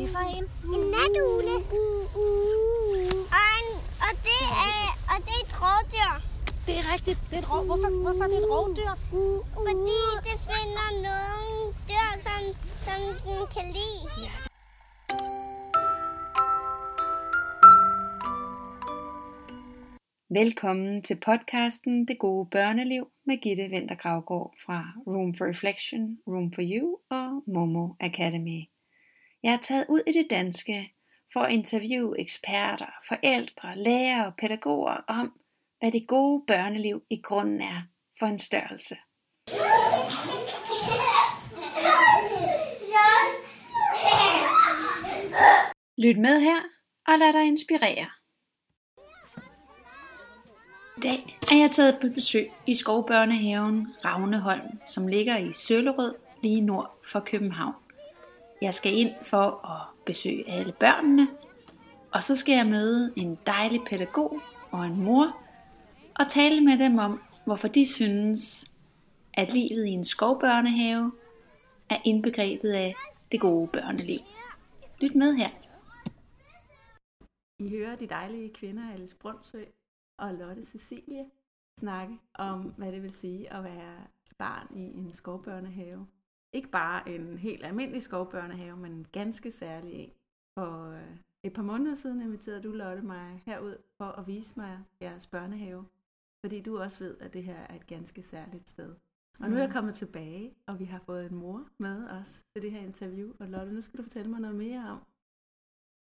det for en? En natugle. Og, en, og, det er, og det er et rådyr. Det er rigtigt. Det er et rov. Hvorfor, hvorfor er det et rovdyr? Fordi det finder nogle dyr, som, som den kan lide. Ja. Velkommen til podcasten Det gode børneliv med Gitte Vinter Gravgaard fra Room for Reflection, Room for You og Momo Academy. Jeg er taget ud i det danske for at interviewe eksperter, forældre, lærere og pædagoger om, hvad det gode børneliv i grunden er for en størrelse. Lyt med her og lad dig inspirere. I dag er jeg taget på besøg i skovbørnehaven Ravneholm, som ligger i Søllerød lige nord for København. Jeg skal ind for at besøge alle børnene, og så skal jeg møde en dejlig pædagog og en mor, og tale med dem om, hvorfor de synes, at livet i en skovbørnehave er indbegrebet af det gode børneliv. Lyt med her. I hører de dejlige kvinder Alice Brundsø og Lotte Cecilie snakke om, hvad det vil sige at være barn i en skovbørnehave. Ikke bare en helt almindelig skovbørnehave, men en ganske særlig en. For øh, et par måneder siden inviterede du, Lotte, mig herud for at vise mig jeres børnehave. Fordi du også ved, at det her er et ganske særligt sted. Og nu er jeg kommet tilbage, og vi har fået en mor med os til det her interview. Og Lotte, nu skal du fortælle mig noget mere om,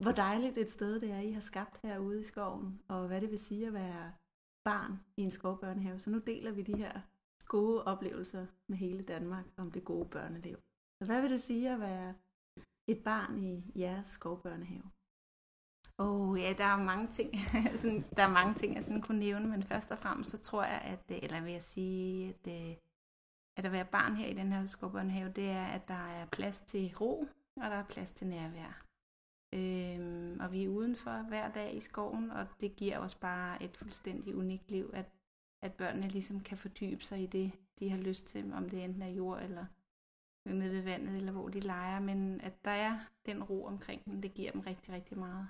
hvor dejligt et sted det er, I har skabt herude i skoven, og hvad det vil sige at være barn i en skovbørnehave. Så nu deler vi de her gode oplevelser med hele Danmark om det gode børneliv. Så hvad vil det sige at være et barn i jeres skovbørnehave? Åh oh, ja, der er mange ting, sådan, der er mange ting, jeg sådan kunne nævne, men først og fremmest så tror jeg, at, øh, eller vil jeg sige, at, øh, at at være barn her i den her skovbørnehave, det er, at der er plads til ro, og der er plads til nærvær. Øhm, og vi er udenfor hver dag i skoven, og det giver os bare et fuldstændig unikt liv, at, at børnene ligesom kan fordybe sig i det, de har lyst til, om det enten er jord eller nede ved vandet, eller hvor de leger, men at der er den ro omkring dem, det giver dem rigtig, rigtig meget.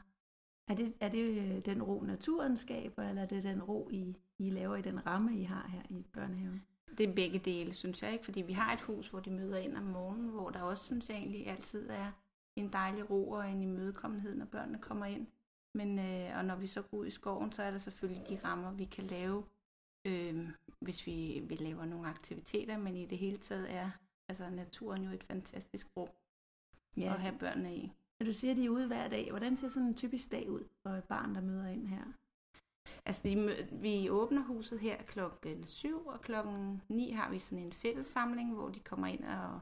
Er det, er det øh, den ro, naturen skaber, eller er det den ro, I, I laver i den ramme, I har her i børnehaven? Det er begge dele, synes jeg ikke, fordi vi har et hus, hvor de møder ind om morgenen, hvor der også, synes jeg egentlig, altid er en dejlig ro og en imødekommenhed, når børnene kommer ind. Men, øh, og når vi så går ud i skoven, så er der selvfølgelig de rammer, vi kan lave, øh, hvis vi, vi laver nogle aktiviteter, men i det hele taget er altså naturen jo et fantastisk rum ja. at have børnene i. Når du siger, at de er ude hver dag, hvordan ser sådan en typisk dag ud for et barn, der møder ind her? Altså, de, vi åbner huset her klokken 7, og klokken 9 har vi sådan en fællessamling, hvor de kommer ind og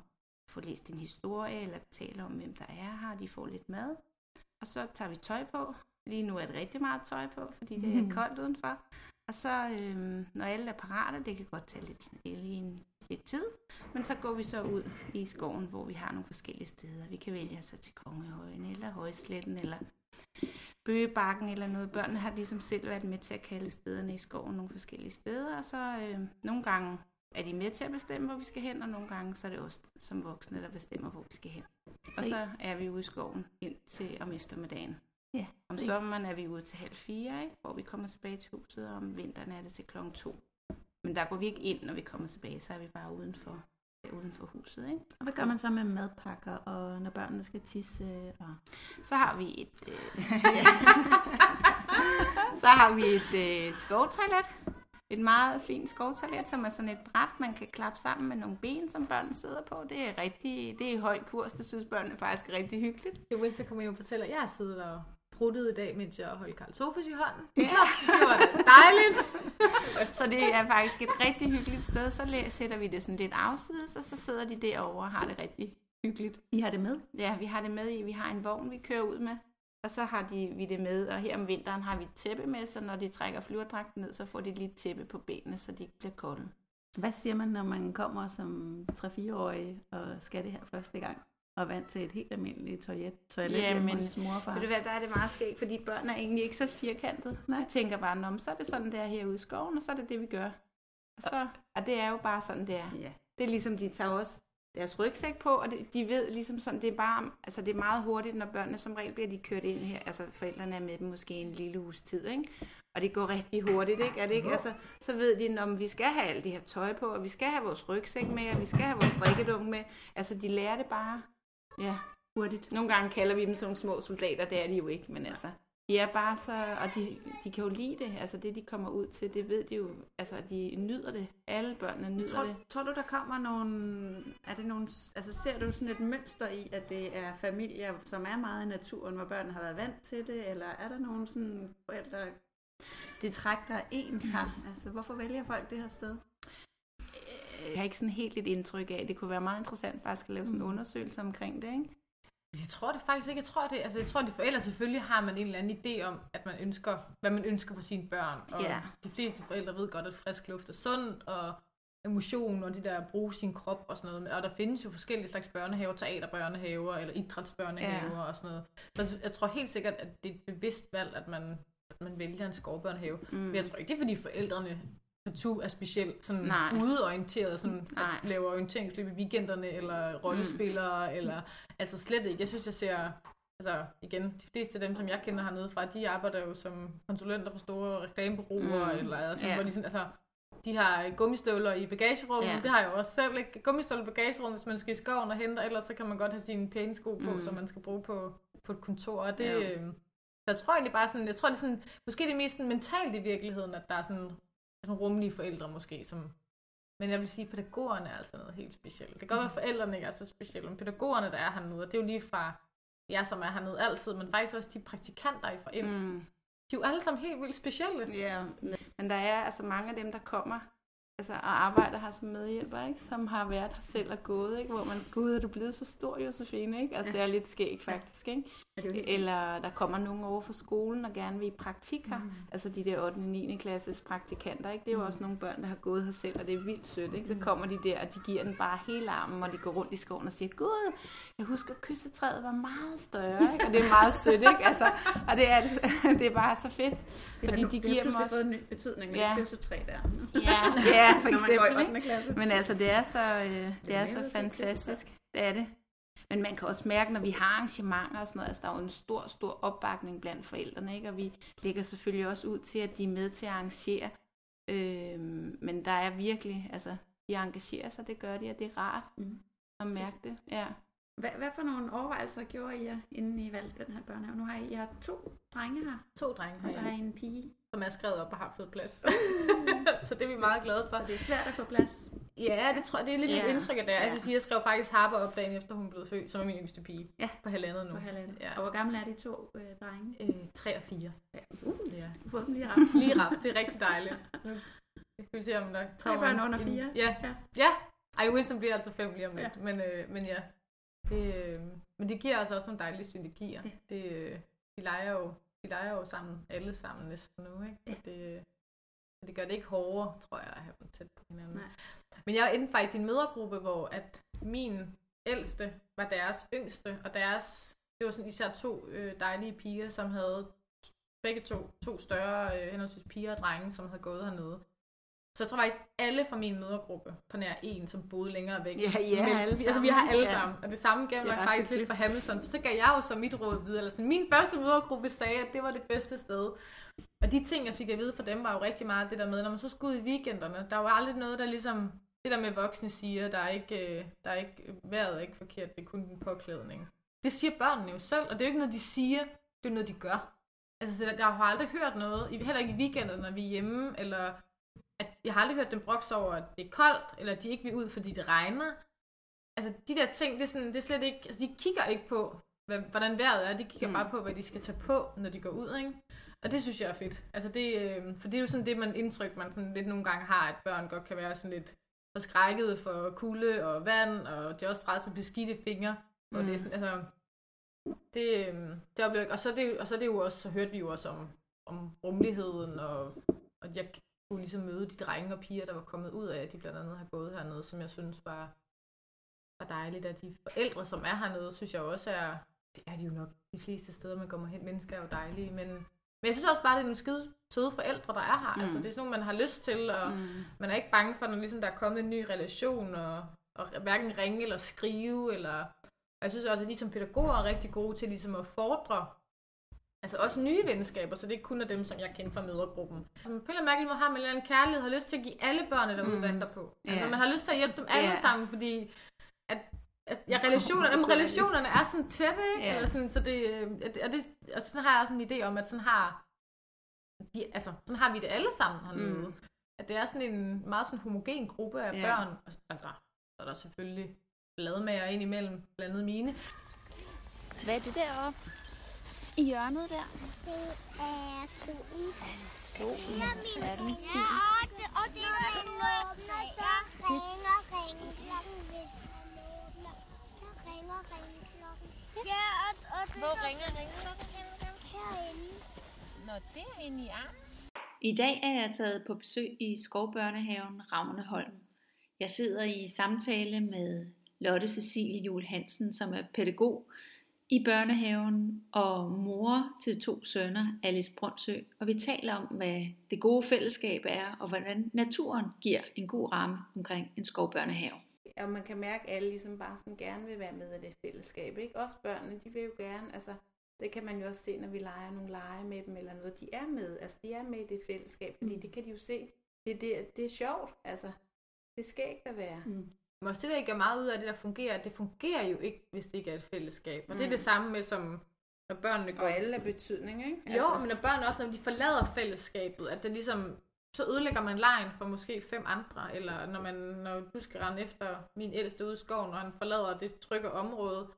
får læst en historie, eller taler om, hvem der er her, de får lidt mad. Og så tager vi tøj på. Lige nu er det rigtig meget tøj på, fordi det er Mhm. koldt udenfor. Og så, øhm, når alle er parate, det kan godt tage lidt, en, lidt tid, men så går vi så ud i skoven, hvor vi har nogle forskellige steder. Vi kan vælge os til Kongehøjen, eller Højsletten, eller Bøgebakken, eller noget. Børnene har ligesom selv været med til at kalde stederne i skoven nogle forskellige steder, og så øh, nogle gange er de med til at bestemme, hvor vi skal hen, og nogle gange så er det os som voksne, der bestemmer, hvor vi skal hen. Og Så er vi ude i skoven ind til om eftermiddagen. Ja, Om så sommeren er vi ude til halv fire, ikke? hvor vi kommer tilbage til huset, og om vinteren er det til klokken to. Men der går vi ikke ind, når vi kommer tilbage, så er vi bare udenfor, ja, uden for huset. Ikke? Og hvad gør man så med madpakker, og når børnene skal tisse? Og... Så har vi et, øh, så har vi et øh, skovtoilet. Et meget fint skovtoilet, som er sådan et bræt, man kan klappe sammen med nogle ben, som børnene sidder på. Det er rigtig, det er høj kurs, det synes børnene faktisk er rigtig hyggeligt. Det Winston kommer hjem og fortæller, at jeg har siddet og pruttet i dag, mens jeg holdt Karl Sofus i hånden. Ja. Det var dejligt. Så det er faktisk et rigtig hyggeligt sted. Så sætter vi det sådan lidt afsides, og så sidder de derovre og har det rigtig hyggeligt. I har det med? Ja, vi har det med i. Vi har en vogn, vi kører ud med. Og så har de, vi det med, og her om vinteren har vi et tæppe med, så når de trækker flyverdragten ned, så får de lige et tæppe på benene, så de ikke bliver kolde. Hvad siger man, når man kommer som 3-4-årig og skal det her første gang? Og vant til et helt almindeligt toilet, toilet Ja, men hos mor og far? Ved du hvad, der er det meget skægt, fordi børn er egentlig ikke så firkantet. Nej. De tænker bare, Nå, så er det sådan, det er herude i skoven, og så er det det, vi gør. Og, så, og det er jo bare sådan, det er. Ja. Det er ligesom, de tager også deres rygsæk på, og det, de ved ligesom sådan, det er bare, altså det er meget hurtigt, når børnene som regel bliver de kørt ind her, altså forældrene er med dem måske en lille uges tid, ikke? Og det går rigtig hurtigt, ikke? Er det ikke? Altså, så ved de, om vi skal have alt det her tøj på, og vi skal have vores rygsæk med, og vi skal have vores drikkedunk med. Altså, de lærer det bare, ja, Hurtigt. nogle gange kalder vi dem sådan nogle små soldater, det er de jo ikke, men altså, de er bare så, og de, de kan jo lide det, altså det de kommer ud til, det ved de jo, altså de nyder det, alle børnene nyder Tror, det. tror du, der kommer nogle... Er det nogle... Altså, ser du sådan et mønster i, at det er familier, som er meget i naturen, hvor børnene har været vant til det? Eller er der nogle sådan forældre, det træk, der er ens her? Altså, hvorfor vælger folk det her sted? Jeg har ikke sådan helt et indtryk af, det kunne være meget interessant faktisk at lave sådan en undersøgelse omkring det, ikke? Jeg tror det faktisk ikke. Jeg tror, det, altså, jeg tror, at de forældre selvfølgelig har man en eller anden idé om, at man ønsker, hvad man ønsker for sine børn. Og Ja. de fleste forældre ved godt, at frisk luft er sundt, og emotion og det der at bruge sin krop og sådan noget. Og der findes jo forskellige slags børnehaver, teaterbørnehaver eller idrætsbørnehaver ja. og sådan noget. Så jeg tror helt sikkert, at det er et bevidst valg, at man, at man vælger en skovbørnehave. Mm. Men jeg tror ikke, det er fordi forældrene partout er specielt sådan Nej. udeorienteret, sådan Nej. at laver orienteringsløb i weekenderne, eller rollespillere, mm. eller altså slet ikke. Jeg synes, jeg ser, altså igen, de fleste af dem, som jeg kender hernede fra, de arbejder jo som konsulenter på store reklamebureauer, mm. eller sådan, Ja. hvor de sådan, altså, de har gummistøvler i bagagerummet, Ja. det har jeg jo også selv, ikke? Gummistøvler i bagagerummet, hvis man skal i skoven og hente, ellers så kan man godt have sine pæne sko på, Mm. som man skal bruge på, på et kontor, og det, Ja. øh, så jeg tror egentlig bare sådan, jeg tror det er sådan, måske det er mest sådan mentalt i virkeligheden, at der er sådan, sådan rummelige forældre måske, som, men jeg vil sige, at pædagogerne er altså noget helt specielt. Det kan godt være, at forældrene ikke er så specielle, men pædagogerne, der er hernede, og det er jo lige fra jer, som er hernede altid, men faktisk også de praktikanter, I ind. Mm. Mm. De er jo alle sammen helt vildt specielle. Ja, men der er altså mange af dem, der kommer altså, og arbejder her som medhjælper, ikke? som har været her selv og gået, ikke? hvor man, gud, er du blevet så stor, Josefine? Ikke? Altså, Ja. det er lidt skægt faktisk. Ikke? Er det. Eller der kommer nogen over fra skolen og gerne vil i praktik her. Mm. Altså de der 8. og 9. klasses praktikanter. Ikke? Det er jo også nogle børn, der har gået her selv, og det er vildt sødt. Ikke? Så kommer de der, og de giver den bare hele armen, og de går rundt i skoven og siger, Gud, jeg husker, at kyssetræet var meget større. Ikke? Og det er meget sødt. Ikke? Altså, og det er, det er bare så fedt. Fordi de giver dem også... fået en ny betydning med Ja. kyssetræ der. Ja, ja for Når man går i eksempel. 8. Ikke? klasse. Men altså, det er så, øh, det Det er er så fantastisk. Det er det. Men man kan også mærke, når vi har arrangementer og sådan noget, altså der er jo en stor, stor opbakning blandt forældrene, ikke? og vi lægger selvfølgelig også ud til, at de er med til at arrangere. Øh, men der er virkelig, altså, de engagerer sig, det gør de, og det er rart Mm. at mærke det. Ja. Hvad, hvad for nogle overvejelser gjorde I jer, inden I valgte den her børnehave? Nu har I, I har to drenge her, To drenge og så har har I en pige. som er skrevet op og har fået plads. så det er vi meget glade for. Så det er svært at få plads. Ja, det tror jeg, det er lidt Ja. mit indtryk af det. Ja. Sige, jeg skrev faktisk Harper op dagen efter, hun blev født, som er min yngste pige. Ja. På halvandet nu. På halvandet. Ja. Og hvor gamle er de to øh, drenge? Øh, 3 og 4. Ja. Uh, Ja. du fået dem lige ramt. Lige ramt. Det er rigtig dejligt. Nu skal vi se, om der Tre børn under fire. Ja. Ja. Ja. Ej, Winston bliver altså fem lige om lidt. Ja. Men, øh, men ja. Det, øh, men det giver altså også nogle dejlige synergier. Ja. Det, øh, de, leger jo, de leger jo sammen, alle sammen næsten nu. Ikke? Så Ja. det, så det gør det ikke hårdere, tror jeg, at have dem tæt på hinanden. Nej. Men jeg inde faktisk i en mødergruppe, hvor at min ældste var deres yngste, og deres, det var sådan især to øh, dejlige piger, som havde begge to, to større øh, henholdsvis piger og drenge, som havde gået hernede. Så jeg tror faktisk, alle fra min mødergruppe på nær en, som boede længere væk. Ja, ja, Men, alle altså, vi har sammen. alle Ja. sammen. Og det samme gav mig faktisk lidt for Hamilton. For så gav jeg jo så mit råd videre. Eller sådan, min første mødergruppe sagde, at det var det bedste sted. Og de ting, jeg fik at vide fra dem, var jo rigtig meget det der med, når man så skulle ud i weekenderne. Der var aldrig noget, der ligesom... Det der med voksne siger, der er ikke, øh, der er ikke vejret er ikke forkert, det er kun den påklædning. Det siger børnene jo selv, og det er jo ikke noget, de siger, det er noget, de gør. Altså, jeg har aldrig hørt noget, heller ikke i weekenderne, når vi er hjemme, eller jeg har aldrig hørt dem brokse over, at det er koldt, eller de ikke vil ud, fordi det regner. Altså, de der ting, det er, sådan, det er slet ikke, altså, de kigger ikke på, hvad, hvordan vejret er, de kigger Mm. mm. bare på, hvad de skal tage på, når de går ud, ikke? Og det synes jeg er fedt. Altså, det, øh, for det er jo sådan det, man indtryk, man sådan lidt nogle gange har, at børn godt kan være sådan lidt forskrækket for kulde og vand, og de er også træt med beskidte fingre. Og Mm. det er sådan, altså, det, øh, det oplever jeg. Og så, det, og så det jo også, så hørte vi jo også om, om rummeligheden, og, og jeg kunne ligesom møde de drenge og piger, der var kommet ud af, at de blandt andet har gået hernede, som jeg synes var, var dejligt. At de forældre, som er hernede, synes jeg også er, det er de jo nok de fleste steder, man kommer hen. Mennesker er jo dejlige, men, men jeg synes også bare, det er nogle skide søde forældre, der er her. Mm. Altså, det er sådan nogle, man har lyst til, og mm. Man er ikke bange for, når ligesom der er kommet en ny relation, og at hverken ringe eller skrive, eller og jeg synes også, at de som pædagoger er rigtig gode til ligesom at fordre altså også nye venskaber, så det ikke kun er dem, som jeg kender fra mødergruppen. Som på en eller anden har man en eller anden kærlighed, har lyst til at give alle børnene derude mm. vanter på. Altså Ja. man har lyst til at hjælpe dem alle Ja. sammen, fordi at, at ja, relationerne, jamen, relationerne er sådan tætte, ikke? Ja. Eller sådan, så det, øh, at- og, det, og sådan har jeg også en idé om, at sådan har, de, altså, sådan har vi det alle sammen hernede. Mm. At det er sådan en meget sådan homogen gruppe af ja. børn. Altså, så er der selvfølgelig bladmager ind imellem, blandt andet mine. Hvad er det deroppe? I hjørnet der? Det er solen. Er det solen? Er den Ja, og det, og det er en åbner, så ringer ringklokken. Så ringer ringklokken. Ja, og, og det Hvor ringer ringklokken herinde. Nå, det er inde i armen. I dag er jeg taget på besøg i Skovbørnehaven Ravneholm. Jeg sidder i samtale med Lotte Cecilie Jule Hansen, som er pædagog i børnehaven og mor til to sønner, Alice Brundsø, og vi taler om, hvad det gode fællesskab er, og hvordan naturen giver en god ramme omkring en skovbørnehave. Og man kan mærke, at alle ligesom bare sådan gerne vil være med i det fællesskab. Ikke? Også børnene, de vil jo gerne, altså det kan man jo også se, når vi leger nogle lege med dem eller noget. De er med, altså de er med i det fællesskab, fordi mm. det kan de jo se. Det, det, det er sjovt, altså. Det skal ikke at være. Mm. Men også det, der ikke er meget ud af det, der fungerer, det fungerer jo ikke, hvis det ikke er et fællesskab. Og mm. det er Mm. det samme med, som når børnene går... Og alle er betydning, ikke? Jo, altså... men når børn også, når de forlader fællesskabet, at det ligesom, så ødelægger man lejen for måske fem andre, eller når, man, når du skal rende efter min ældste ude i skoven, når han forlader det trygge område,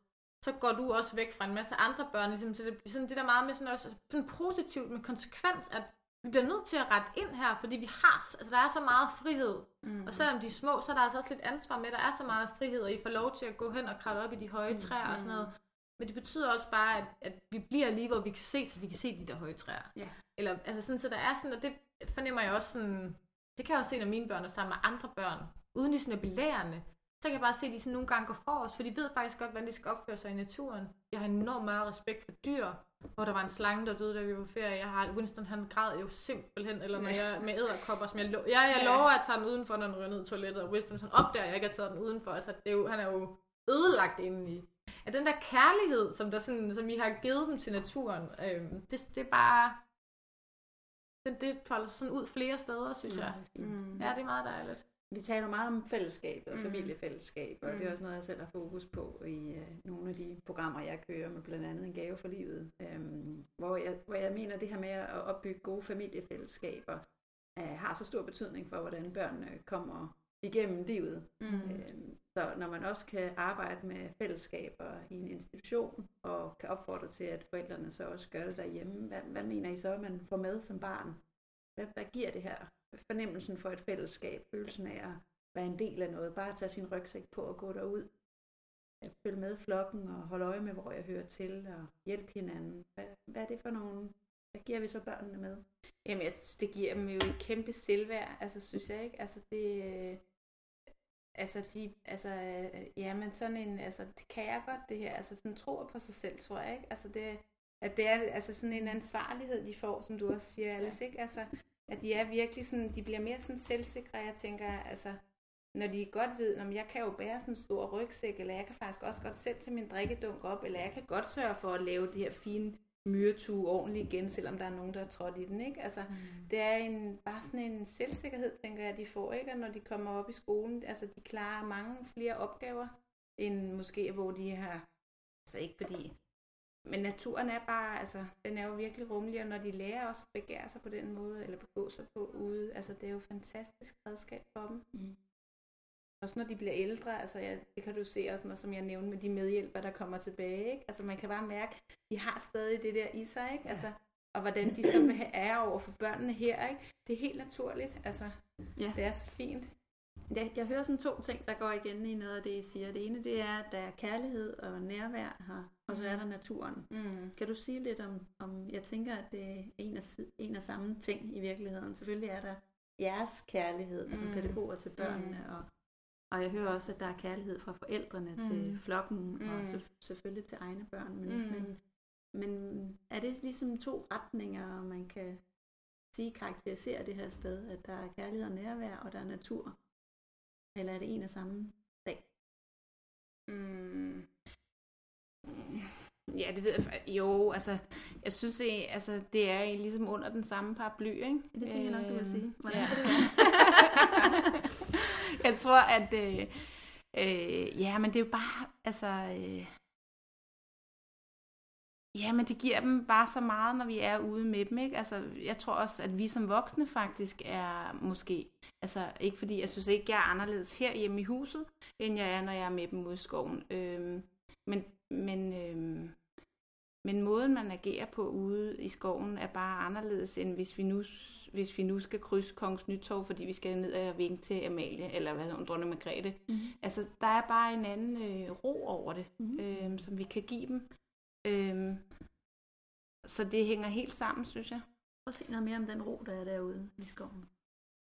så går du også væk fra en masse andre børn, ligesom, så det bliver sådan det der meget med sådan også, sådan positivt med konsekvens, at vi bliver nødt til at rette ind her, fordi vi har, altså der er så meget frihed, Mm. og selvom de er små, så er der altså også lidt ansvar med, der er så meget frihed, og I får lov til at gå hen og kravle op i de høje træer og sådan noget. Men det betyder også bare, at, at vi bliver lige, hvor vi kan se, så vi kan se de der høje træer. Ja. Eller, altså sådan, så der er sådan, og det fornemmer jeg også sådan, det kan jeg også se, når mine børn er sammen med andre børn, uden de sådan er belærende, så kan jeg bare se, at de sådan nogle gange går forrest, for de ved faktisk godt, hvordan de skal opføre sig i naturen. Jeg har enormt meget respekt for dyr, hvor der var en slange, der døde, da vi var på ferie. Jeg har, Winston han græd jo simpelthen, eller når jeg med æderkopper, som jeg, lo- ja, jeg lover at tage den udenfor, når den ryger ned i toilettet, og Winston han opdager, at jeg ikke har taget den udenfor. Altså, det er jo, han er jo ødelagt indeni. At den der kærlighed, som, der sådan, som I har givet dem til naturen, øhm, det, det er bare... Det, det folder sig sådan ud flere steder, synes jeg. Mm. Ja, det er meget dejligt. Vi taler meget om fællesskab og Mm. familiefællesskab, og Mm. det er også noget, jeg selv har fokus på i øh, nogle af de programmer, jeg kører med blandt andet En gave for livet, øhm, hvor, jeg, hvor jeg mener, det her med at opbygge gode familiefællesskaber øh, har så stor betydning for, hvordan børnene kommer igennem livet. Mm. Øhm, så når man også kan arbejde med fællesskaber i en institution, og kan opfordre til, at forældrene så også gør det derhjemme, hvad, hvad mener I så, at man får med som barn? Hvad, hvad giver det her? Fornemmelsen for et fællesskab, følelsen af at være en del af noget, bare at tage sin rygsæk på og gå derud, at følge med flokken og holde øje med, hvor jeg hører til, og hjælpe hinanden. Hvad, hvad er det for nogle, hvad giver vi så børnene med? Jamen, jeg det giver dem jo et kæmpe selvværd, altså synes jeg ikke. Altså det, øh, altså de, altså, øh, ja, men sådan en, altså det kan jeg godt det her, altså sådan tror på sig selv, tror jeg ikke. Altså det, at det er altså sådan en ansvarlighed, de får, som du også siger, Alice, ikke? Altså, at de er virkelig sådan, de bliver mere sådan selvsikre, jeg tænker, altså, når de godt ved, at jeg kan jo bære sådan en stor rygsæk, eller jeg kan faktisk også godt selv til min drikkedunk op, eller jeg kan godt sørge for at lave det her fine myretue ordentligt igen, selvom der er nogen, der er trådt i den, ikke? Altså, mm. det er en, bare sådan en selvsikkerhed, tænker jeg, de får, ikke? Og når de kommer op i skolen, altså, de klarer mange flere opgaver, end måske, hvor de har, altså ikke fordi, men naturen er bare, altså, den er jo virkelig rummelig, og når de lærer også at begære sig på den måde, eller begå sig på ude, altså, det er jo et fantastisk redskab for dem. Mm. Også når de bliver ældre, altså ja, det kan du se også, når, som jeg nævnte med de medhjælpere, der kommer tilbage, ikke? Altså man kan bare mærke, de har stadig det der i sig, ikke? Altså, og hvordan de så ære over for børnene her, ikke? Det er helt naturligt, altså. Ja. Det er så fint. Jeg, jeg hører sådan to ting, der går igen i noget af det, I siger. Det ene, det er, at der er kærlighed og nærvær her, og så er der naturen. Mm. Kan du sige lidt om, om jeg tænker, at det er en af, si- en af samme ting i virkeligheden. Selvfølgelig er der jeres kærlighed som Mm. pædagoger til børnene, og, og jeg hører også, at der er kærlighed fra forældrene mm. til flokken, mm. og Mm. så, selvfølgelig til egne børn. Men, Mm. men, men er det ligesom to retninger, man kan sige karakteriserer det her sted, at der er kærlighed og nærvær, og der er natur? Eller er det en af samme sag? Mm. Ja, det ved jeg. Jo, altså, jeg synes, det, altså, det er ligesom under den samme paraply, ikke? Det tænker jeg nok, du vil Øhm, sige. Hvordan ja. det jeg tror, at... Øh, øh, ja, men det er jo bare... Altså... Øh, ja, men det giver dem bare så meget, når vi er ude med dem, ikke? Altså, jeg tror også, at vi som voksne faktisk er måske... Altså, ikke fordi jeg synes ikke, jeg er anderledes her hjemme i huset, end jeg er, når jeg er med dem ude i skoven. Øhm, men, men, øhm, men måden, man agerer på ude i skoven, er bare anderledes, end hvis vi nu, hvis vi nu skal krydse Kongens Nytorv, fordi vi skal ned og vinke til Amalie, eller hvad hedder hun, dronning Margrethe. Mhm. Altså, der er bare en anden øh, ro over det, Mhm. øhm, som vi kan give dem. Øhm, så det hænger helt sammen, synes jeg. Prøv at se noget mere om den ro, der er derude i skoven.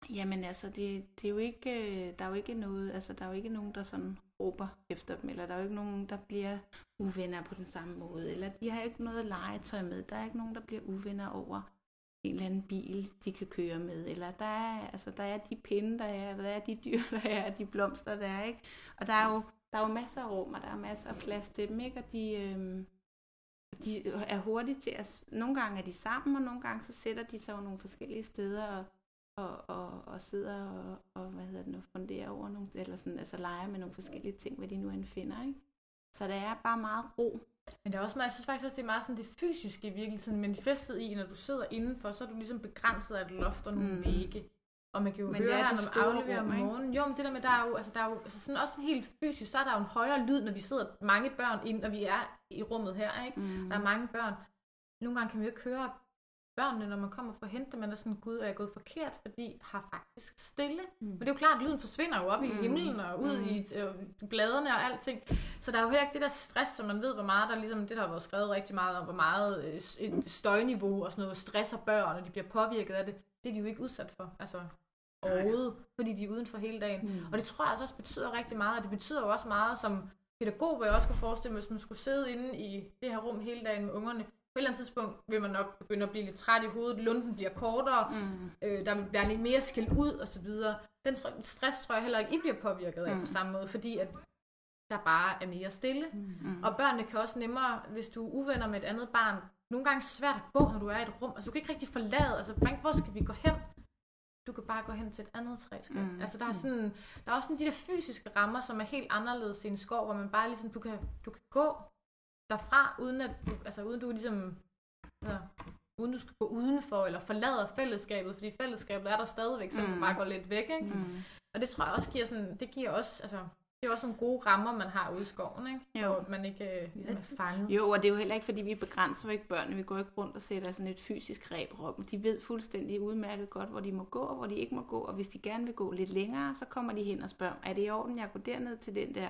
Jamen altså, det, det er jo ikke, øh, der er jo ikke noget, altså der er jo ikke nogen, der sådan råber efter dem, eller der er jo ikke nogen, der bliver uvenner på den samme måde, eller de har ikke noget legetøj med, der er ikke nogen, der bliver uvenner over en eller anden bil, de kan køre med, eller der er, altså, der er de pinde, der er, der er de dyr, der er, de blomster, der er, ikke? Og der er jo, der er jo masser af rum, og der er masser af plads til dem, ikke? Og de, øh, de er hurtige til at... Nogle gange er de sammen, og nogle gange så sætter de sig jo nogle forskellige steder og, og, og, og sidder og, og, hvad hedder det nu, funderer over nogle, eller sådan, altså leger med nogle forskellige ting, hvad de nu end finder, ikke? Så der er bare meget ro. Men det er også meget, jeg synes faktisk også, det er meget sådan det fysiske i virkeligheden manifestet i, når du sidder indenfor, så er du ligesom begrænset af et loft og nogle Mm. vægge. Og man kan jo Men det høre det når man afleverer om morgenen. Jo, men det der med, der er jo, altså, der er jo altså sådan også helt fysisk, så er der jo en højere lyd, når vi sidder mange børn ind, og vi er i rummet her, ikke? Mm. Der er mange børn. Nogle gange kan vi jo ikke høre børnene, når man kommer for at hente dem, man er sådan, gud, er jeg gået forkert, fordi har faktisk stille. Mm. Men det er jo klart, at lyden forsvinder jo op mm. i himlen og ud Mm. i øh, bladene og alting. Så der er jo heller ikke det der stress, som man ved, hvor meget der er ligesom, det der har været skrevet rigtig meget om, hvor meget øh, et støjniveau og sådan noget stresser børn, og de bliver påvirket af det. Det er de jo ikke udsat for, altså overhovedet, fordi de er uden for hele dagen. Mm. Og det tror jeg altså også betyder rigtig meget, og det betyder jo også meget som pædagog, hvor jeg også kunne forestille mig, hvis man skulle sidde inde i det her rum hele dagen med ungerne. Et eller andet tidspunkt vil man nok begynde at blive lidt træt i hovedet, lunden bliver kortere, Mm. øh, der vil være lidt mere skæld ud og så videre. Den tro, stress tror jeg heller ikke, I bliver påvirket af Mm. på samme måde, fordi at der bare er mere stille. Mm. Og børnene kan også nemmere, hvis du er uvenner med et andet barn, nogle gange svært at gå, når du er i et rum. Altså du kan ikke rigtig forlade, altså hvor skal vi gå hen? Du kan bare gå hen til et andet træ. Mm. Mm. Altså der er sådan, der er også sådan de der fysiske rammer, som er helt anderledes i en skov, hvor man bare ligesom, du kan, du kan gå derfra, uden at altså uden du ligesom, altså, uden du skal gå udenfor, eller forlader fællesskabet, fordi fællesskabet er der stadigvæk, så mm. Du bare går lidt væk, ikke? Mm. Og det tror jeg også giver sådan, det giver også, altså, det er også nogle gode rammer, man har ude i skoven, ikke? Jo. Hvor man ikke øh, ligesom er fanget. Jo, og det er jo heller ikke, fordi vi begrænser jo ikke børnene. Vi går ikke rundt og sætter sådan et fysisk reb rum. De ved fuldstændig udmærket godt, hvor de må gå, og hvor de ikke må gå. Og hvis de gerne vil gå lidt længere, så kommer de hen og spørger, er det i orden, jeg går derned til den der,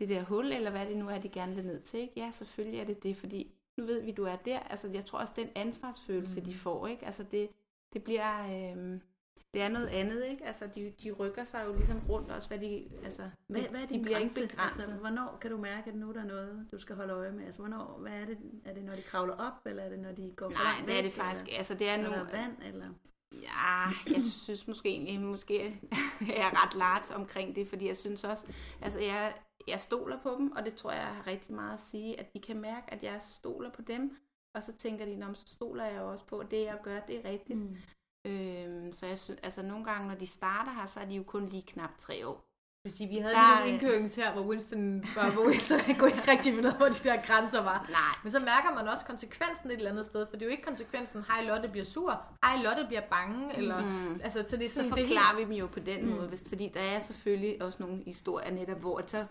det der hul, eller hvad det nu er, de gerne vil ned til? Ikke? Ja, selvfølgelig er det det, fordi nu ved vi, du er der. Altså, jeg tror også, den ansvarsfølelse, mm. de får, ikke? Altså, det, det bliver... Øh, det er noget andet, ikke? Altså, de, de rykker sig jo ligesom rundt også, hvad de... Altså, Hvad, de, hvad er de bliver grænse? ikke begrænset. Altså, hvornår kan du mærke, at nu er der noget, du skal holde øje med? Altså, hvornår, hvad er det? Er det, når de kravler op, eller er det, når de går Nej, langt det er det faktisk. Eller, Altså, det er er nu... vand, eller? Ja, jeg synes måske egentlig, måske er jeg ret lart omkring det, fordi jeg synes også, altså jeg, jeg stoler på dem, og det tror jeg har rigtig meget at sige, at de kan mærke, at jeg stoler på dem, og så tænker de, "Nå, men så stoler jeg også på, at det jeg gør, det er rigtigt. Mm. Øhm, så jeg synes, altså nogle gange, når de starter her, så er de jo kun lige knap tre år. Hvis vi havde Der er- lige en indkørings her, hvor Winston var hvor Winston han kunne ikke rigtig finde ud af, hvor de der grænser var. Nej, Men så mærker man også konsekvensen et eller andet sted, for det er jo ikke konsekvensen, hej Lotte bliver sur, hej Lotte bliver bange, eller, Mm. altså, så det er så sådan, det er forklarer vi dem jo på den Mm. måde, hvis, fordi der er selvfølgelig også nogle historier netop, hvor så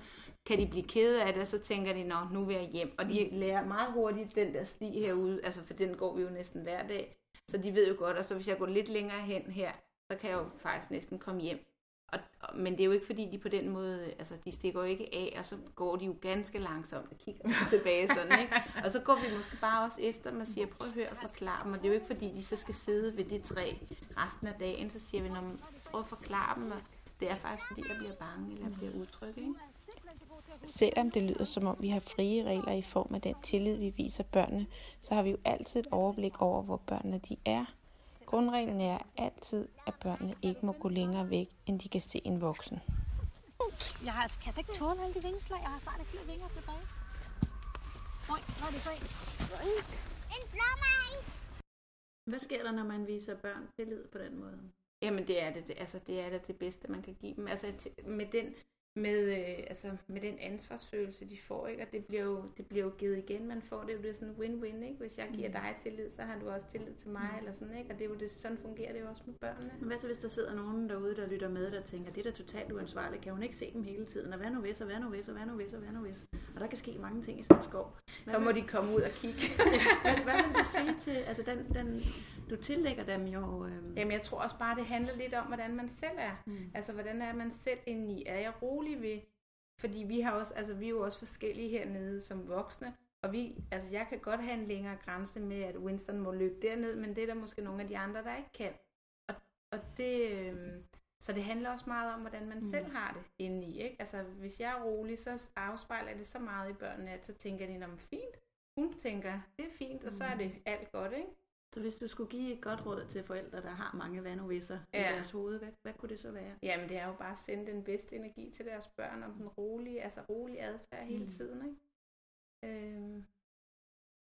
kan de blive kede af det, og så tænker de, nå, nu vil jeg hjem. Og de lærer meget hurtigt den der sti herude, altså for den går vi jo næsten hver dag. Så de ved jo godt, og så hvis jeg går lidt længere hen her, så kan jeg jo faktisk næsten komme hjem. Og, og, men det er jo ikke fordi, de på den måde, øh, altså de stikker jo ikke af, og så går de jo ganske langsomt og kigger tilbage sådan, ikke? Og så går vi måske bare også efter dem og siger, prøv at høre og forklare dem. Og det er jo ikke fordi, de så skal sidde ved det træ resten af dagen, så siger vi, prøv at forklare dem, og det er faktisk fordi, jeg bliver bange, eller jeg bliver utryg, ikke? Selvom det lyder som om vi har frie regler i form af den tillid, vi viser børnene, så har vi jo altid et overblik over, hvor børnene de er. Grundreglen er altid, at børnene ikke må gå længere væk, end de kan se en voksen. Jeg har, altså, kan altså ikke tåle alle de vingeslag. Jeg har snart ikke flere vinger tilbage. Oj, hvad er det for en? En blåmejs. Hvad sker der, når man viser børn tillid på den måde? Jamen det er det, det, altså det er det, det bedste, man kan give dem. Altså med den, med, øh, altså, med den ansvarsfølelse, de får, ikke? og det bliver, jo, det bliver jo givet igen. Man får det, det er sådan win-win, ikke? Hvis jeg giver dig tillid, så har du også tillid til mig, eller sådan, ikke? Og det er jo det, sådan fungerer det jo også med børnene. Men hvad så, hvis der sidder nogen derude, der lytter med, der tænker, det er da totalt uansvarligt, kan hun ikke se dem hele tiden, og hvad nu hvis, og hvad nu hvis, og hvad nu hvis, og hvad nu hvis. Og der kan ske mange ting i sådan en skov. Hvad Så må vil- de komme ud og kigge. hvad, hvad vil du sige til, altså den, den, du tillægger dem jo... Øhm, Jamen jeg tror også bare, det handler lidt om, hvordan man selv er. Mm. Altså, hvordan er man selv inde i? Er jeg rolig ved? Fordi vi har også, altså vi er jo også forskellige hernede som voksne, og vi, altså jeg kan godt have en længere grænse med, at Winston må løbe derned, men det er der måske nogle af de andre, der ikke kan. Og, og det, øhm, så det handler også meget om, hvordan man mm. selv har det inde i, ikke? Altså, hvis jeg er rolig, så afspejler det så meget i børnene, at så tænker de, om fint. Hun tænker, det er fint, og så er det alt godt, ikke? Så hvis du skulle give et godt råd til forældre, der har mange vanovisser ja. Ja. i deres hoved, hvad, hvad kunne det så være? Jamen, det er jo bare at sende den bedste energi til deres børn, om den rolige, altså rolig adfærd hele Mm. tiden, ikke? Øhm.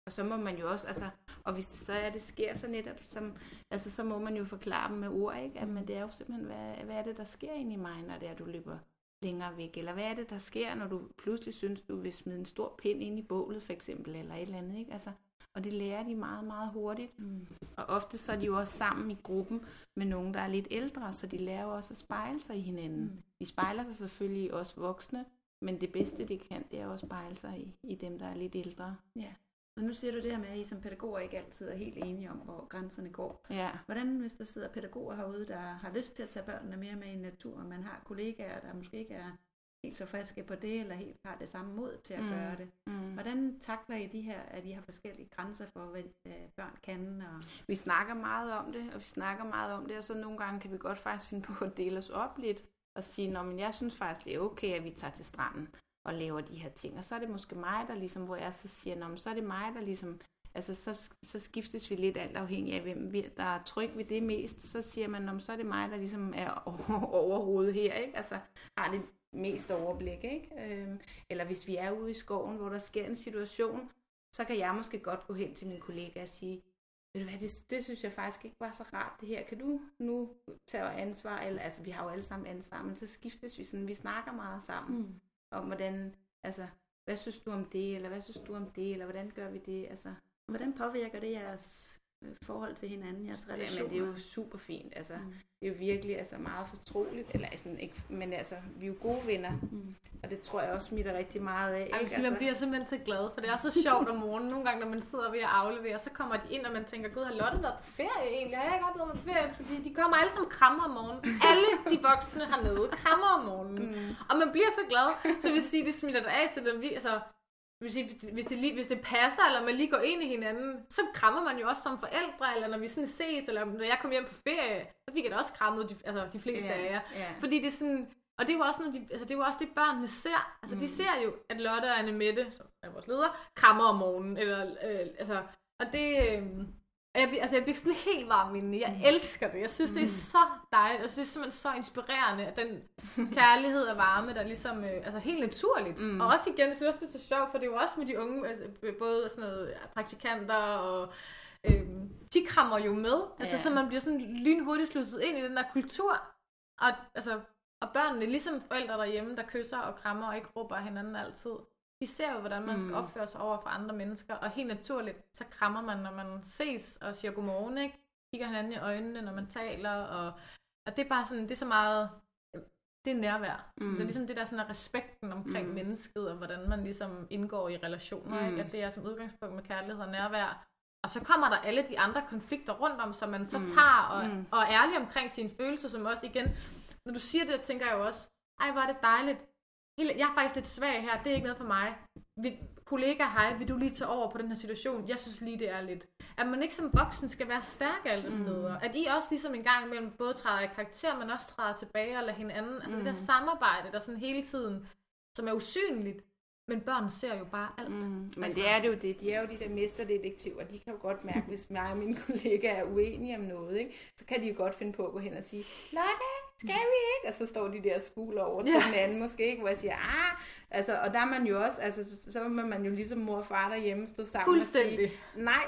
Og så må man jo også, altså, og hvis det så er, det sker så netop, som, altså, så må man jo forklare dem med ord, ikke? At, men det er jo simpelthen, hvad, hvad er det, der sker inde i mig, når det er, du løber længere væk? Eller hvad er det, der sker, når du pludselig synes, du vil smide en stor pind ind i bålet, for eksempel, eller et eller andet, ikke? Altså, og det lærer de meget, meget hurtigt. Mm. Og ofte så er de jo også sammen i gruppen med nogen, der er lidt ældre, så de lærer jo også at spejle sig i hinanden. Mm. De spejler sig selvfølgelig os voksne, men det bedste, de kan, det er også at spejle sig i, i dem, der er lidt ældre. Ja. Og nu siger du det her med, at I som pædagoger ikke altid er helt enige om, hvor grænserne går. Ja. Hvordan hvis der sidder pædagoger herude, der har lyst til at tage børnene mere med i naturen, man har kollegaer, der måske ikke er helt så friske på det, eller helt har det samme mod til at Mm. gøre det. Mm. Hvordan takler I de her, at I har forskellige grænser for, hvad øh, børn kan? Og... Vi snakker meget om det, og vi snakker meget om det, og så nogle gange kan vi godt faktisk finde på at dele os op lidt, og sige, men jeg synes faktisk, det er okay, at vi tager til stranden og laver de her ting. Og så er det måske mig, der ligesom, hvor jeg så siger, Nå, men så er det mig, der ligesom, altså så, så skiftes vi lidt alt afhængig af, hvem vi, der er tryg ved det mest. Så siger man, så er det mig, der ligesom er over, overhovedet her, ikke? Altså har det mest overblik, ikke? Øhm, eller hvis vi er ude i skoven, hvor der sker en situation, så kan jeg måske godt gå hen til min kollega og sige, ved du hvad, det, det synes jeg faktisk ikke var så rart det her. Kan du nu tage ansvar? Eller, altså, vi har jo alle sammen ansvar, men så skiftes vi sådan, vi snakker meget sammen Mm. om, hvordan, altså, hvad synes du om det, eller hvad synes du om det, eller hvordan gør vi det? Altså, Hvordan påvirker det jeres forhold til hinanden, jeres relationer? Jamen, det er jo super fint. Altså, Mm. Det er jo virkelig altså, meget fortroligt. Eller altså, ikke, men altså, vi er jo gode venner. Mm. Og det tror jeg også smitter rigtig meget af. Ikke? altså, man bliver simpelthen så glad, for det er så sjovt om morgenen. Nogle gange, når man sidder ved at aflevere, så kommer de ind, og man tænker, gud, har Lotte været på ferie egentlig? Har jeg ikke mig på ferie? Fordi de kommer alle sammen krammer om morgenen. Alle de voksne hernede krammer om morgenen. Mm. Og man bliver så glad, så vil sige, det smitter det af, så det, vi, altså, hvis det, hvis, det lige, hvis det passer, eller man lige går ind i hinanden, så krammer man jo også som forældre, eller når vi sådan ses, eller når jeg kom hjem på ferie, så fik jeg da også krammet de, altså, de fleste af jer. ja. Fordi det er sådan, og det er jo også, noget, de, altså, det, er jo også det, børnene ser. Altså, mm. de ser jo, at Lotte og Annemette, som er vores leder, krammer om morgenen. Eller, øh, altså, og det, øh, jeg, bliver- altså, jeg bliver sådan helt varm inde. Jeg elsker det. Jeg synes, det er så dejligt. Jeg synes, det er simpelthen så inspirerende, at den kærlighed og varme, der ligesom, øh, altså helt naturligt. Mm. Og også igen, jeg synes også, det er så sjovt, for det er jo også med de unge, altså, både sådan noget, ja, praktikanter og øh, de krammer jo med. Altså, Ja. så man bliver sådan lynhurtigt slusset ind i den der kultur. Og, altså, og børnene, ligesom forældre derhjemme, der kysser og krammer og ikke råber hinanden altid, de ser jo, hvordan man skal Mm. opføre sig over for andre mennesker, og helt naturligt, så krammer man, når man ses og siger godmorgen, ikke? Kigger hinanden i øjnene, når man taler, og, og det er bare sådan, det er så meget, det er nærvær. Mm. Det er ligesom det der sådan er respekten omkring mm. Mennesket, og hvordan man ligesom indgår i relationer, mm. Mm. ikke? At det er som udgangspunkt med kærlighed og nærvær. Og så kommer der alle de andre konflikter rundt om, som man så Mm. tager og, Mm. og er ærlig omkring sine følelser, som også igen, når du siger det, tænker jeg jo også, ej, hvor er det dejligt. Jeg er faktisk lidt svag her, det er ikke noget for mig. Vil, kollega, hej, vil du lige tage over på den her situation? Jeg synes lige, det er lidt. At man ikke som voksen skal være stærk alle Mm. steder. At I også ligesom en gang imellem både træder i karakter, men også træder tilbage og lader hinanden. Altså det der Mm. samarbejde, der sådan hele tiden, som er usynligt, men børn ser jo bare alt. Mm. Men Altså- det er det jo det. De er jo de der mesterdetektiver. De kan jo godt mærke, hvis mig og mine kollegaer er uenige om noget, ikke? så kan de jo godt finde på at gå hen og sige, Lotte, skal vi ikke? Og så står de der skuler over til den anden måske, ikke? Hvor jeg siger, ah, altså, og der er man jo også, altså, så, så vil man jo ligesom mor og far derhjemme stå sammen og sige, nej,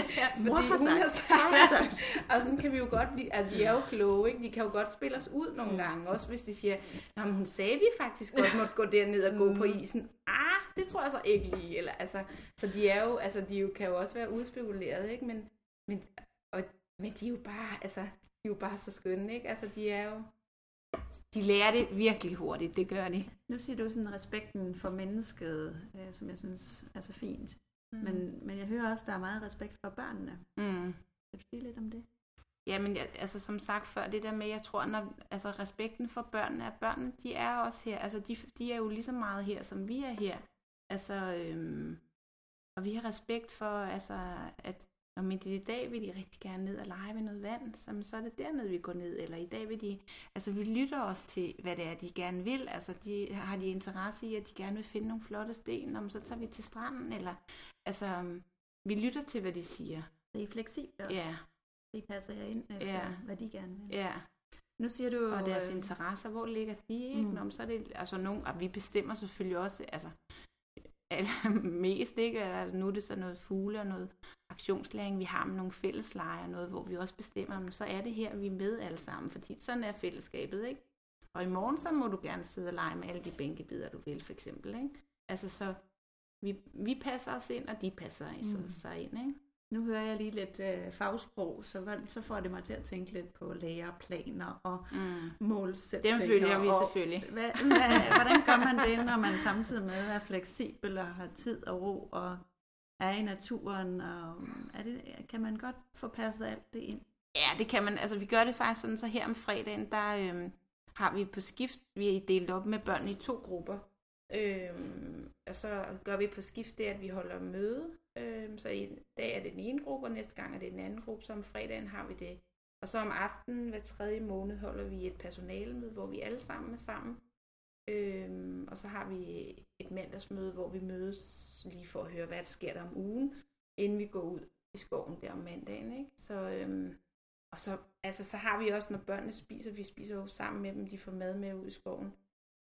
Mor fordi har hun sagt. har sagt. og sådan kan vi jo godt blive, at de er jo kloge, ikke? De kan jo godt spille os ud nogle gange, også hvis de siger, Nå, men hun sagde, vi faktisk godt måtte gå derned og gå på isen. Ah, det tror jeg så ikke lige. Eller, altså, så de er jo, altså, de jo, kan jo også være udspekuleret, ikke? Men, men, og, men de er jo bare, altså, de er jo bare så skønne, ikke? Altså, de er jo, de lærer det virkelig hurtigt, det gør de. Nu siger du sådan respekten for mennesket, øh, som jeg synes er så fint. Mm. Men, men jeg hører også, der er meget respekt for børnene. Mm. Kan du sige lidt om det? Jamen, jeg, altså som sagt før, det der med, jeg tror, når, altså respekten for børnene, at børnene, de er også her, altså de, de er jo lige så meget her, som vi er her. Altså, øhm, og vi har respekt for, altså, at når midt i dag vil de rigtig gerne ned og lege ved noget vand, så, så er det dernede, vi går ned, eller i dag vil de, altså vi lytter også til, hvad det er, de gerne vil, altså de, har de interesse i, at de gerne vil finde nogle flotte sten, om så tager vi til stranden, eller, altså, vi lytter til, hvad de siger. Det er fleksibelt også. Ja, Det passer jeg ind efter, Ja. hvad de gerne vil. ja. Nu siger du... Og deres øh, interesser, hvor ligger de, ikke? Mm. Nå, men så er det, altså nogen, og vi bestemmer selvfølgelig også, altså, mest, ikke? Altså, nu er det så noget fugle og noget aktionslæring, vi har med nogle fælleslejer, noget, hvor vi også bestemmer, men så er det her, vi er med alle sammen, fordi sådan er fællesskabet, ikke? Og i morgen, så må du gerne sidde og lege med alle de bænkebider, du vil, for eksempel, ikke? Altså, så vi, vi passer os ind, og de passer mm. sig ind, ikke? Nu hører jeg lige lidt øh, fagsprog, så, så får det mig til at tænke lidt på læreplaner og Mm. målsætninger. Dem følger vi og, selvfølgelig. Hvad, hvad, hvordan gør man det, når man samtidig med er fleksibel og har tid og ro og er i naturen? Og er det, kan man godt få passet alt det ind? Ja, det kan man. Altså, vi gør det faktisk sådan, så her om fredagen, der øhm, har vi på skift, vi er delt op med børn i to grupper. Øhm, og så gør vi på skift det, at vi holder møde. Øh, så i dag er det den ene gruppe, og næste gang er det den anden gruppe, så om fredagen har vi det. Og så om aftenen hver tredje måned holder vi et personalemøde, hvor vi alle sammen er sammen. Øhm, og så har vi et mandagsmøde, hvor vi mødes lige for at høre, hvad der sker der om ugen, inden vi går ud i skoven der om mandagen. Ikke? Så, øhm, og så, altså, så har vi også, når børnene spiser, vi spiser jo sammen med dem, de får mad med ud i skoven.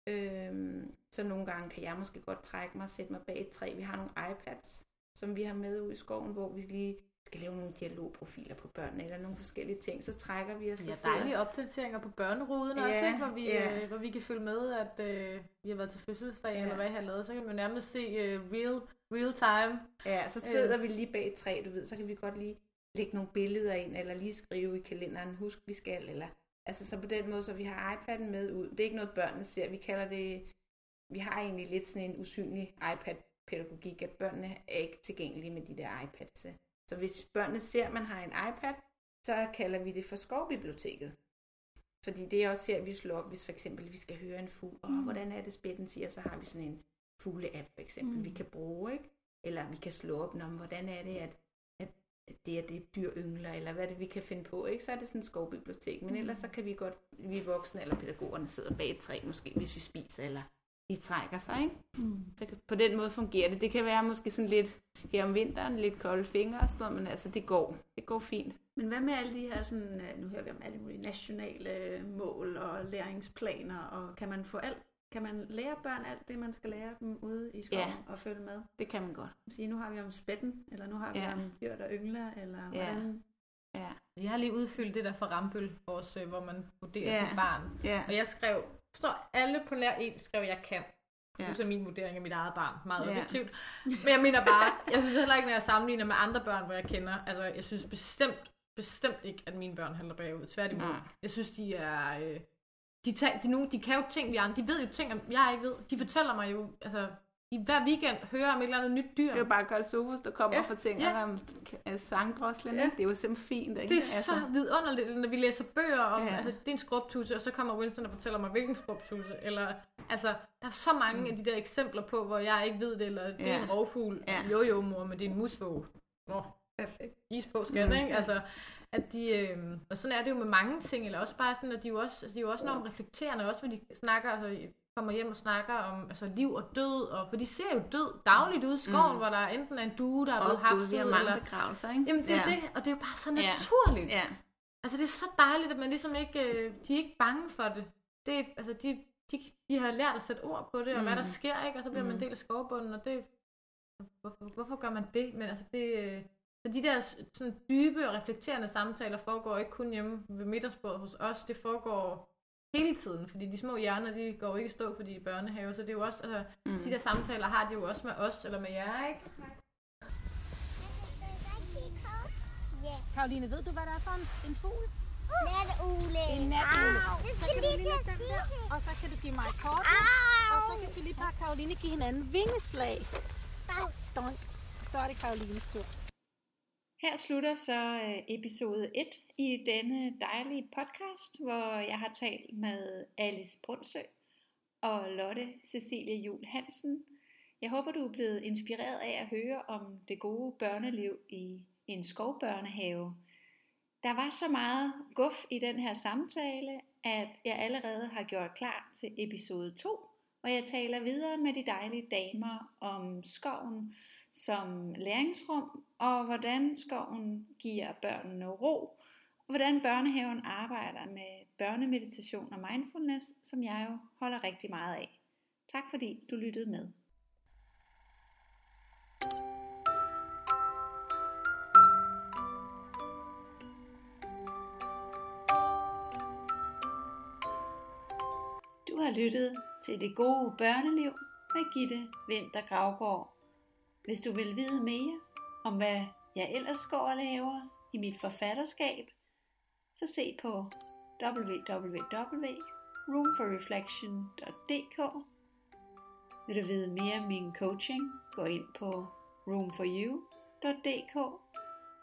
Øhm, så nogle gange kan jeg måske godt trække mig og sætte mig bag et træ. Vi har nogle iPads, som vi har med ud i skoven, hvor vi lige skal lave nogle dialogprofiler på børnene, eller nogle forskellige ting. Så trækker vi os Ja, dejlige opdateringer på børneruden Ja, også, ikke? Hvor, vi, ja. øh, hvor vi kan følge med, at øh, vi har været til fødselsdag, Ja. eller hvad jeg har lavet. Så kan man nærmest se øh, real, real time. Ja, så sidder vi lige bag et træ, du ved, så kan vi godt lige lægge nogle billeder ind, eller lige skrive i kalenderen, husk vi skal, eller altså så på den måde, så vi har iPad'en med ud. Det er ikke noget børnene ser, vi kalder det, vi har egentlig lidt sådan en usynlig iPad-pædagogik, at børnene er ikke tilgængelige med de der iPads. Så hvis børnene ser, at man har en iPad, så kalder vi det for skovbiblioteket. Fordi det er også her, vi slår op, hvis for eksempel vi skal høre en fugl. Åh, hvordan er det spætten siger, så har vi sådan en fugle-app for eksempel, mm. vi kan bruge, ikke? Eller vi kan slå op, om hvordan er det, at, at det er det dyr yngler, eller hvad er det, vi kan finde på, ikke? Så er det sådan et skovbibliotek. Men ellers så kan vi godt, vi voksne eller pædagogerne sidder bag et træ, måske hvis vi spiser, eller de trækker sig, ikke? Mm. Så kan- på den måde fungerer det. Det kan være måske sådan lidt her om vinteren, lidt kolde fingre og sådan noget, men altså det går. Det går fint. Men hvad med alle de her, sådan, øh, nu hører vi om alle mulige nationale mål og læringsplaner, og kan man få alt, kan man lære børn alt det, man skal lære dem ude i skoven Ja. og følge med? Det kan man godt. Sige, nu har vi om spætten, eller nu har vi Ja. om dyr, der yngler, eller Ja. hvordan? Ja. Vi har lige udfyldt det der for Rambøl, vores, øh, hvor man vurderer Ja. sit barn. Ja. Og jeg skrev, forstår alle på nær en, skrev jeg kan. Ja. Det er min vurdering af mit eget barn. Meget Ja. objektivt. Men jeg mener bare, jeg synes heller ikke, når jeg sammenligner med andre børn, hvor jeg kender, altså jeg synes bestemt, bestemt ikke, at mine børn handler bagud. Tværtimod. Nej. Jeg synes, de er... Øh, de, tager, de, nu, de kan jo ting, vi andre. De ved jo ting, jeg ikke ved. De fortæller mig jo, altså, i hver weekend hører om et eller andet nyt dyr. Det er jo bare Karl Sofus, der kommer Ja, og fortæller ja. om sangdroslen. Ja. Det er jo simpelthen fint. Ikke? Det er så vidunderligt, når vi læser bøger om, Ja. altså, det er en skrubtuse, og så kommer Winston og fortæller mig, hvilken skrubtuse. Eller, altså, der er så mange mm. af de der eksempler på, hvor jeg ikke ved det, eller det er Ja. en rovfugl. Ja. Jo, jo, mor, men det er en musvåg. Nå, perfekt. Is på, skat, Mm. ikke? Altså, at de, øh, og sådan er det jo med mange ting, eller også bare sådan, at de er jo også, altså, de er jo også enormt reflekterende, også hvor de snakker, altså, kommer hjem og snakker om altså, liv og død, og, for de ser jo død dagligt ude i skoven, Mm. hvor der enten er en due, der er blevet hapset, har mange eller... begravelser, ikke? Jamen det er ja. det, og det er jo bare så Ja. naturligt. Ja. Altså det er så dejligt, at man ligesom ikke, øh, de er ikke bange for det. det er, altså de, de, de har lært at sætte ord på det, og mm. hvad der Mm. sker, ikke? Og så bliver mm. man Mm. en del af skovbunden, og det, hvorfor, hvorfor gør man det? Men altså det, øh, så de der sådan dybe og reflekterende samtaler foregår ikke kun hjemme ved middagsbordet hos os, det foregår hele tiden, fordi de små hjerner, de går jo ikke i stå, fordi de er i børnehave, så det er jo også, altså, mm. de der samtaler har de jo også med os, eller med jer, ikke? Karoline, ved du, hvad det er for en, en fugl? Natugle. En natugle. Så skal kan du lige til at sige der, det. og så kan du give mig kort, og så kan Filippa og Karoline give hinanden vingeslag. Donk. Så er det Karolines tur. Her slutter så øh, episode 1 i denne dejlige podcast, hvor jeg har talt med Alice Brunsø og Lotte Cecilie Jul Hansen. Jeg håber, du er blevet inspireret af at høre om det gode børneliv i en skovbørnehave. Der var så meget guf i den her samtale, at jeg allerede har gjort klar til episode 2, hvor jeg taler videre med de dejlige damer om skoven som læringsrum, og hvordan skoven giver børnene ro, og hvordan børnehaven arbejder med børnemeditation og mindfulness, som jeg jo holder rigtig meget af. Tak fordi du lyttede med. Du har lyttet til Det Gode Børneliv med Gitte Vinter Gravgaard. Hvis du vil vide mere om, hvad jeg ellers går og laver i mit forfatterskab, så se på www.roomforreflection.dk Vil du vide mere om min coaching, gå ind på roomforyou.dk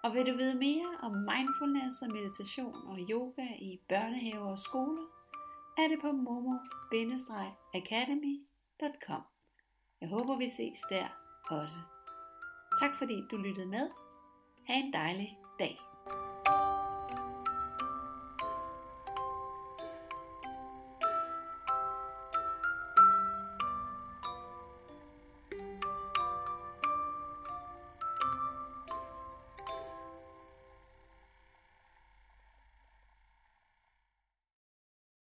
Og vil du vide mere om mindfulness og meditation og yoga i børnehaver og skoler, er det på momo-academy.com. Jeg håber, vi ses der også. Tak fordi du lyttede med. Ha' en dejlig dag.